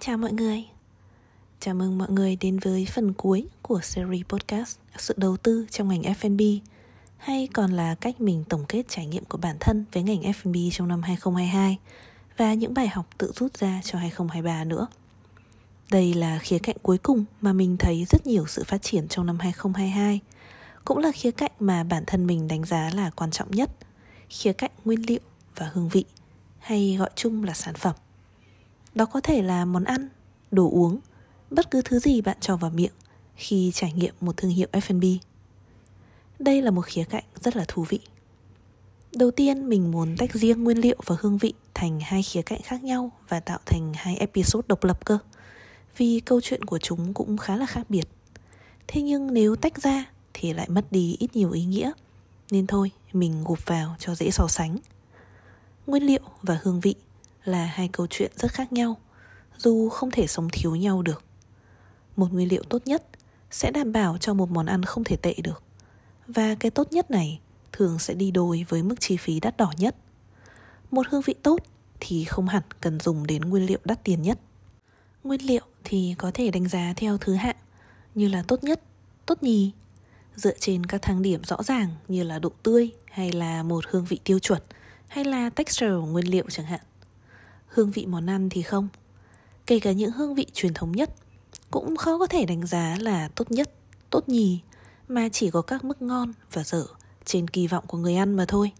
Xin chào mọi người. Chào mừng mọi người đến với phần cuối của series podcast Sự đầu tư trong ngành F&B Hay còn là cách mình tổng kết trải nghiệm của bản thân với ngành F&B trong năm 2022 Và những bài học tự rút ra cho 2023 nữa. Đây là khía cạnh cuối cùng mà mình thấy rất nhiều sự phát triển trong năm 2022 Cũng là khía cạnh mà bản thân mình đánh giá là quan trọng nhất. Khía cạnh nguyên liệu và hương vị, Hay gọi chung là sản phẩm đó có thể là món ăn, đồ uống, bất cứ thứ gì bạn cho vào miệng khi trải nghiệm một thương hiệu F&B. Đây là một khía cạnh rất là thú vị. Đầu tiên mình muốn tách riêng nguyên liệu và hương vị thành hai khía cạnh khác nhau và tạo thành hai episode độc lập cơ. Vì câu chuyện của chúng cũng khá là khác biệt. Thế nhưng nếu tách ra thì lại mất đi ít nhiều ý nghĩa. Nên thôi, mình gộp vào cho dễ so sánh. Nguyên liệu và hương vị là hai câu chuyện rất khác nhau, dù không thể sống thiếu nhau được. Một nguyên liệu tốt nhất sẽ đảm bảo cho một món ăn không thể tệ được, và cái tốt nhất này thường sẽ đi đôi với mức chi phí đắt đỏ nhất. Một hương vị tốt thì không hẳn cần dùng đến nguyên liệu đắt tiền nhất. Nguyên liệu thì có thể đánh giá theo thứ hạng, như là tốt nhất, tốt nhì, dựa trên các thang điểm rõ ràng như là độ tươi hay là một hương vị tiêu chuẩn, hay là texture nguyên liệu chẳng hạn hương vị món ăn thì không? Kể cả những hương vị truyền thống nhất, cũng khó có thể đánh giá là tốt nhất, tốt nhì, mà chỉ có các mức ngon và dở trên kỳ vọng của người ăn mà thôi.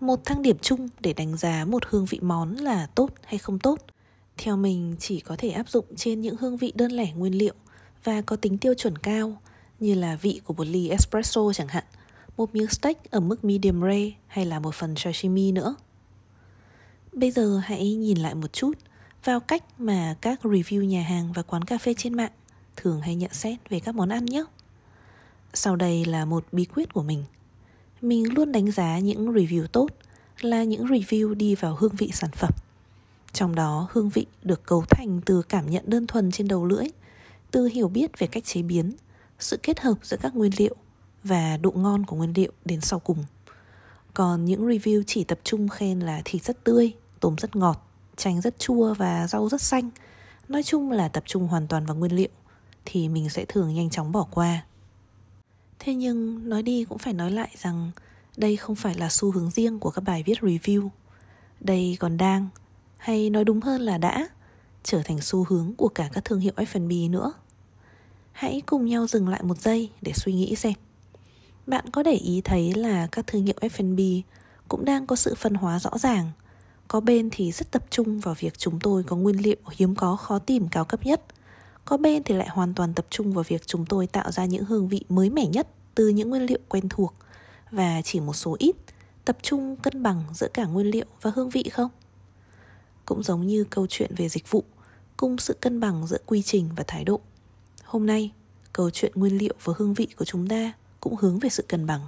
Một thang điểm chung để đánh giá một hương vị món là tốt hay không tốt, theo mình chỉ có thể áp dụng trên những hương vị đơn lẻ nguyên liệu và có tính tiêu chuẩn cao, như là vị của một ly espresso chẳng hạn, một miếng steak ở mức medium rare hay là một phần sashimi nữa. Bây giờ hãy nhìn lại một chút vào cách mà các review nhà hàng và quán cà phê trên mạng thường hay nhận xét về các món ăn nhé. Sau đây là một bí quyết của mình. Mình luôn đánh giá những review tốt là những review đi vào hương vị sản phẩm. Trong đó hương vị được cấu thành từ cảm nhận đơn thuần trên đầu lưỡi, từ hiểu biết về cách chế biến, sự kết hợp giữa các nguyên liệu và độ ngon của nguyên liệu đến sau cùng. Còn những review chỉ tập trung khen là thịt rất tươi, tôm rất ngọt, chanh rất chua và rau rất xanh. Nói chung là tập trung hoàn toàn vào nguyên liệu Thì mình sẽ thường nhanh chóng bỏ qua. Thế nhưng nói đi cũng phải nói lại rằng Đây không phải là xu hướng riêng của các bài viết review. Đây còn đang, hay nói đúng hơn là đã Trở thành xu hướng của cả các thương hiệu F&B nữa. Hãy cùng nhau dừng lại một giây để suy nghĩ xem. Bạn có để ý thấy là các thương hiệu F&B cũng đang có sự phân hóa rõ ràng. Có bên thì rất tập trung vào việc chúng tôi có nguyên liệu hiếm có khó tìm cao cấp nhất. Có bên thì lại hoàn toàn tập trung vào việc chúng tôi tạo ra những hương vị mới mẻ nhất từ những nguyên liệu quen thuộc Và chỉ một số ít. Tập trung cân bằng giữa cả nguyên liệu và hương vị không? Cũng giống như câu chuyện về dịch vụ cùng sự cân bằng giữa quy trình và thái độ. Hôm nay, câu chuyện nguyên liệu và hương vị của chúng ta cũng hướng về sự cân bằng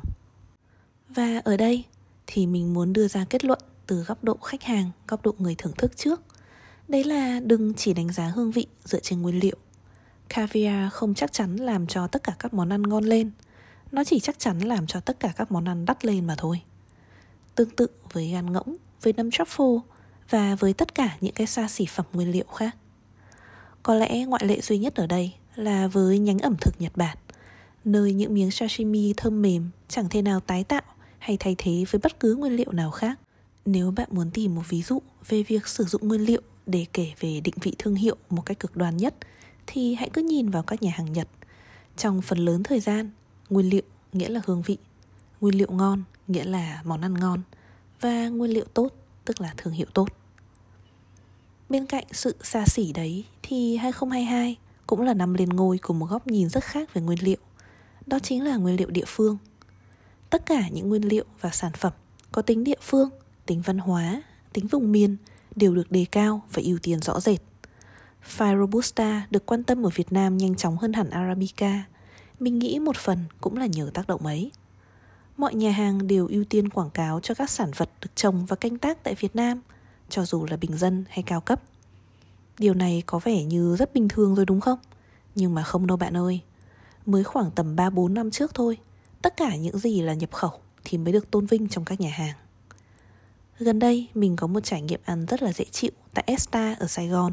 Và ở đây thì mình muốn đưa ra kết luận từ góc độ khách hàng, góc độ người thưởng thức trước. Đấy là đừng chỉ đánh giá hương vị dựa trên nguyên liệu. Caviar không chắc chắn làm cho tất cả các món ăn ngon lên. Nó chỉ chắc chắn làm cho tất cả các món ăn đắt lên mà thôi. Tương tự với gan ngỗng, với nấm truffle và với tất cả những cái xa xỉ phẩm nguyên liệu khác. Có lẽ ngoại lệ duy nhất ở đây là với nhánh ẩm thực Nhật Bản, nơi những miếng sashimi thơm mềm chẳng thể nào tái tạo hay thay thế với bất cứ nguyên liệu nào khác. Nếu bạn muốn tìm một ví dụ về việc sử dụng nguyên liệu để kể về định vị thương hiệu một cách cực đoan nhất thì hãy cứ nhìn vào các nhà hàng Nhật. Trong phần lớn thời gian, nguyên liệu nghĩa là hương vị, nguyên liệu ngon nghĩa là món ăn ngon và nguyên liệu tốt tức là thương hiệu tốt. Bên cạnh sự xa xỉ đấy thì 2022 cũng là năm lên ngôi của một góc nhìn rất khác về nguyên liệu. Đó chính là nguyên liệu địa phương. Tất cả những nguyên liệu và sản phẩm có tính địa phương tính văn hóa, tính vùng miền đều được đề cao và ưu tiên rõ rệt. Pha Robusta được quan tâm ở Việt Nam nhanh chóng hơn hẳn Arabica. Mình nghĩ một phần cũng là nhờ tác động ấy. Mọi nhà hàng đều ưu tiên quảng cáo cho các sản vật được trồng và canh tác tại Việt Nam, cho dù là bình dân hay cao cấp. Điều này có vẻ như rất bình thường rồi đúng không? Nhưng mà không đâu bạn ơi. Mới khoảng tầm 3-4 năm trước thôi, tất cả những gì là nhập khẩu thì mới được tôn vinh trong các nhà hàng. Gần đây mình có một trải nghiệm ăn rất là dễ chịu tại Esta ở Sài Gòn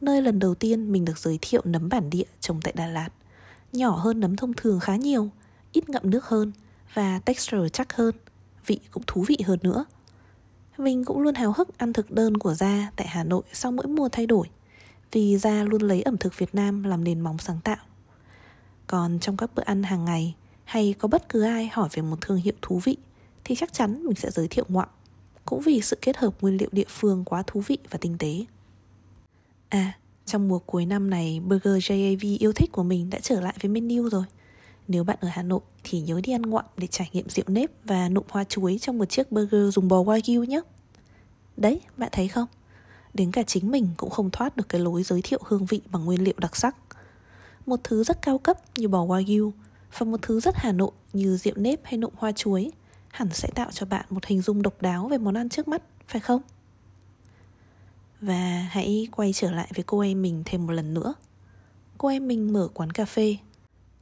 nơi lần đầu tiên mình được giới thiệu nấm bản địa trồng tại Đà Lạt. Nhỏ hơn nấm thông thường khá nhiều, ít ngậm nước hơn và texture chắc hơn, vị cũng thú vị hơn nữa. Mình cũng luôn háo hức ăn thực đơn của Gia tại Hà Nội sau mỗi mùa thay đổi vì Gia luôn lấy ẩm thực Việt Nam làm nền móng sáng tạo. Còn trong các bữa ăn hàng ngày hay có bất cứ ai hỏi về một thương hiệu thú vị thì chắc chắn mình sẽ giới thiệu ngoạm cũng vì sự kết hợp nguyên liệu địa phương quá thú vị và tinh tế. À, trong mùa cuối năm này, burger JAV yêu thích của mình đã trở lại với menu rồi. Nếu bạn ở Hà Nội thì nhớ đi ăn ngoạm để trải nghiệm rượu nếp và nụm hoa chuối trong một chiếc burger dùng bò wagyu nhé. Đấy, bạn thấy không? Đến cả chính mình cũng không thoát được cái lối giới thiệu hương vị bằng nguyên liệu đặc sắc. Một thứ rất cao cấp như bò wagyu và một thứ rất Hà Nội như rượu nếp hay nụm hoa chuối hẳn sẽ tạo cho bạn một hình dung độc đáo về món ăn trước mắt, phải không? Và hãy quay trở lại với cô em mình thêm một lần nữa. Cô em mình mở quán cà phê.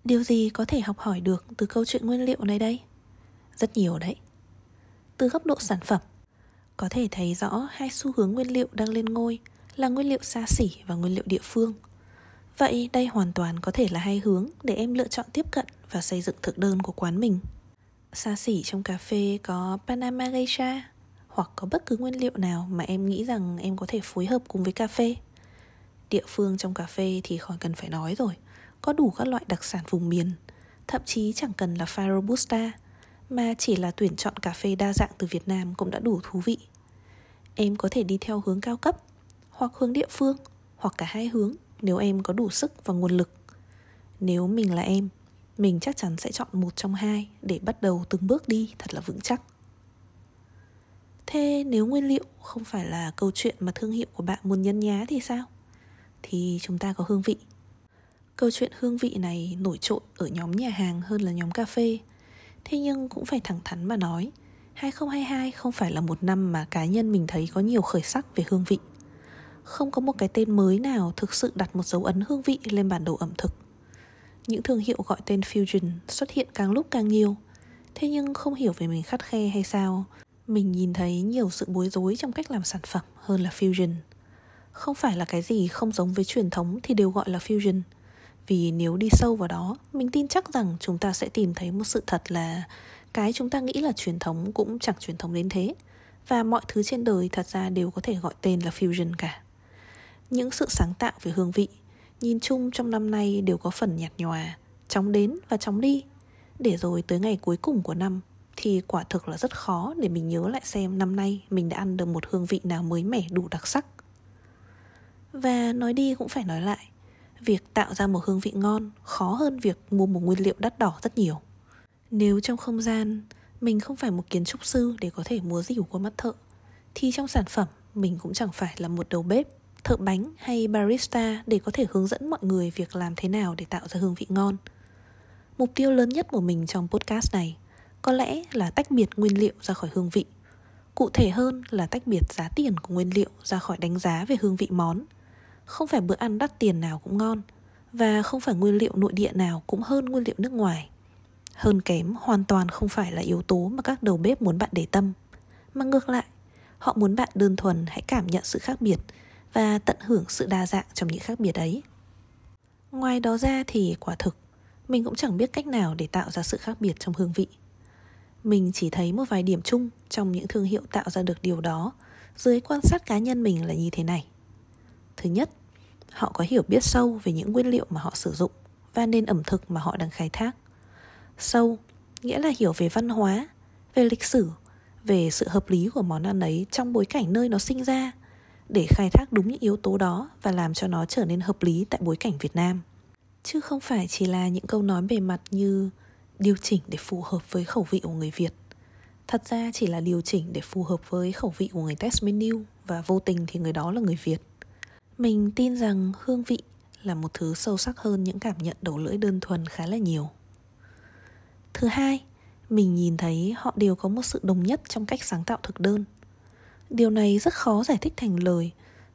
Điều gì có thể học hỏi được từ câu chuyện nguyên liệu này đây? Rất nhiều đấy. Từ góc độ sản phẩm, có thể thấy rõ hai xu hướng nguyên liệu đang lên ngôi là nguyên liệu xa xỉ và nguyên liệu địa phương. Vậy đây hoàn toàn có thể là hai hướng để em lựa chọn tiếp cận và xây dựng thực đơn của quán mình. Xa xỉ trong cà phê có Panama Geisha hoặc có bất cứ nguyên liệu nào mà em nghĩ rằng em có thể phối hợp cùng với cà phê. Địa phương trong cà phê thì khỏi cần phải nói rồi, có đủ các loại đặc sản vùng miền, thậm chí chẳng cần là pha robusta, mà chỉ là tuyển chọn cà phê đa dạng từ Việt Nam cũng đã đủ thú vị. Em có thể đi theo hướng cao cấp, hoặc hướng địa phương, hoặc cả hai hướng nếu em có đủ sức và nguồn lực. Nếu mình là em, mình chắc chắn sẽ chọn một trong hai để bắt đầu từng bước đi thật là vững chắc. Thế nếu nguyên liệu không phải là câu chuyện mà thương hiệu của bạn muốn nhấn nhá thì sao? Thì chúng ta có hương vị. Câu chuyện hương vị này nổi trội ở nhóm nhà hàng hơn là nhóm cà phê. Thế nhưng cũng phải thẳng thắn mà nói, 2022 không phải là một năm mà cá nhân mình thấy có nhiều khởi sắc về hương vị. Không có một cái tên mới nào thực sự đặt một dấu ấn hương vị lên bản đồ ẩm thực. Những thương hiệu gọi tên Fusion xuất hiện càng lúc càng nhiều. Thế nhưng không hiểu về mình khắt khe hay sao mình nhìn thấy nhiều sự bối rối trong cách làm sản phẩm hơn là fusion. Không phải là cái gì không giống với truyền thống thì đều gọi là fusion. Vì nếu đi sâu vào đó, mình tin chắc rằng chúng ta sẽ tìm thấy một sự thật là cái chúng ta nghĩ là truyền thống cũng chẳng truyền thống đến thế. Và mọi thứ trên đời thật ra đều có thể gọi tên là fusion cả. Những sự sáng tạo về hương vị, nhìn chung trong năm nay đều có phần nhạt nhòa, chóng đến và chóng đi. Để rồi tới ngày cuối cùng của năm, thì quả thực là rất khó để mình nhớ lại xem năm nay mình đã ăn được một hương vị nào mới mẻ đủ đặc sắc. Và nói đi cũng phải nói lại, việc tạo ra một hương vị ngon khó hơn việc mua một nguyên liệu đắt đỏ rất nhiều. Nếu trong không gian mình không phải một kiến trúc sư để có thể múa dìu qua mắt thợ, thì trong sản phẩm mình cũng chẳng phải là một đầu bếp, thợ bánh hay barista để có thể hướng dẫn mọi người việc làm thế nào để tạo ra hương vị ngon. Mục tiêu lớn nhất của mình trong podcast này có lẽ là tách biệt nguyên liệu ra khỏi hương vị. Cụ thể hơn là tách biệt giá tiền của nguyên liệu ra khỏi đánh giá về hương vị món. Không phải bữa ăn đắt tiền nào cũng ngon, và không phải nguyên liệu nội địa nào cũng hơn nguyên liệu nước ngoài. Hơn kém hoàn toàn không phải là yếu tố mà các đầu bếp muốn bạn để tâm. Mà ngược lại, họ muốn bạn đơn thuần hãy cảm nhận sự khác biệt và tận hưởng sự đa dạng trong những khác biệt ấy ngoài đó ra thì quả thực mình cũng chẳng biết cách nào để tạo ra sự khác biệt trong hương vị mình chỉ thấy một vài điểm chung trong những thương hiệu tạo ra được điều đó dưới quan sát cá nhân mình là như thế này. Thứ nhất, họ có hiểu biết sâu về những nguyên liệu mà họ sử dụng và nền ẩm thực mà họ đang khai thác. Sâu nghĩa là hiểu về văn hóa, về lịch sử, về sự hợp lý của món ăn ấy trong bối cảnh nơi nó sinh ra để khai thác đúng những yếu tố đó và làm cho nó trở nên hợp lý tại bối cảnh Việt Nam. Chứ không phải chỉ là những câu nói bề mặt như điều chỉnh để phù hợp với khẩu vị của người Việt. Thật ra chỉ là điều chỉnh để phù hợp với khẩu vị của người test menu và vô tình thì người đó là người Việt. Mình tin rằng hương vị là một thứ sâu sắc hơn những cảm nhận đầu lưỡi đơn thuần khá là nhiều. Thứ hai, mình nhìn thấy họ đều có một sự đồng nhất trong cách sáng tạo thực đơn. Điều này rất khó giải thích thành lời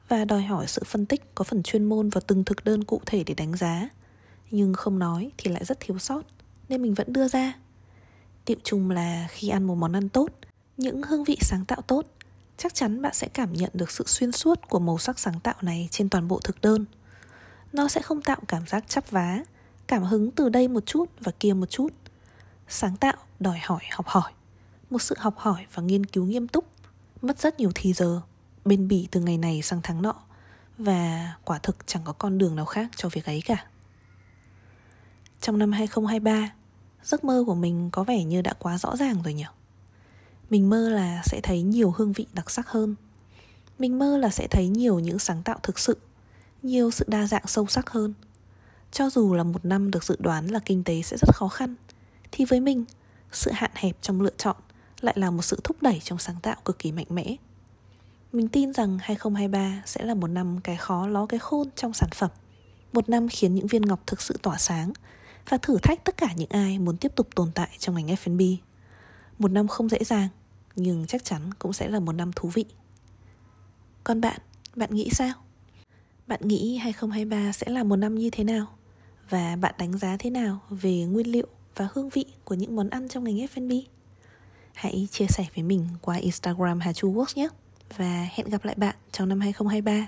và đòi hỏi sự phân tích có phần chuyên môn vào từng thực đơn cụ thể để đánh giá. Nhưng không nói thì lại rất thiếu sót nên mình vẫn đưa ra tiệu chung là khi ăn một món ăn tốt những hương vị sáng tạo tốt chắc chắn bạn sẽ cảm nhận được sự xuyên suốt của màu sắc sáng tạo này trên toàn bộ thực đơn. Nó sẽ không tạo cảm giác chắp vá, cảm hứng từ đây một chút và kia một chút. Sáng tạo đòi hỏi học hỏi, một sự học hỏi và nghiên cứu nghiêm túc, mất rất nhiều thì giờ, bên bỉ từ ngày này sang tháng nọ và quả thực chẳng có con đường nào khác cho việc ấy cả. Trong năm 2023, giấc mơ của mình có vẻ như đã quá rõ ràng rồi nhỉ? Mình mơ là sẽ thấy nhiều hương vị đặc sắc hơn. Mình mơ là sẽ thấy nhiều những sáng tạo thực sự, nhiều sự đa dạng sâu sắc hơn. Cho dù là một năm được dự đoán là kinh tế sẽ rất khó khăn, thì với mình, sự hạn hẹp trong lựa chọn lại là một sự thúc đẩy trong sáng tạo cực kỳ mạnh mẽ. Mình tin rằng 2023 sẽ là một năm cái khó ló cái khôn trong sản phẩm. Một năm khiến những viên ngọc thực sự tỏa sáng và thử thách tất cả những ai muốn tiếp tục tồn tại trong ngành F&B. Một năm không dễ dàng, nhưng chắc chắn cũng sẽ là một năm thú vị. Còn bạn, bạn nghĩ sao? Bạn nghĩ 2023 sẽ là một năm như thế nào? Và bạn đánh giá thế nào về nguyên liệu và hương vị của những món ăn trong ngành F&B? Hãy chia sẻ với mình qua Instagram Hà Chu Works nhé. Và hẹn gặp lại bạn trong năm 2023.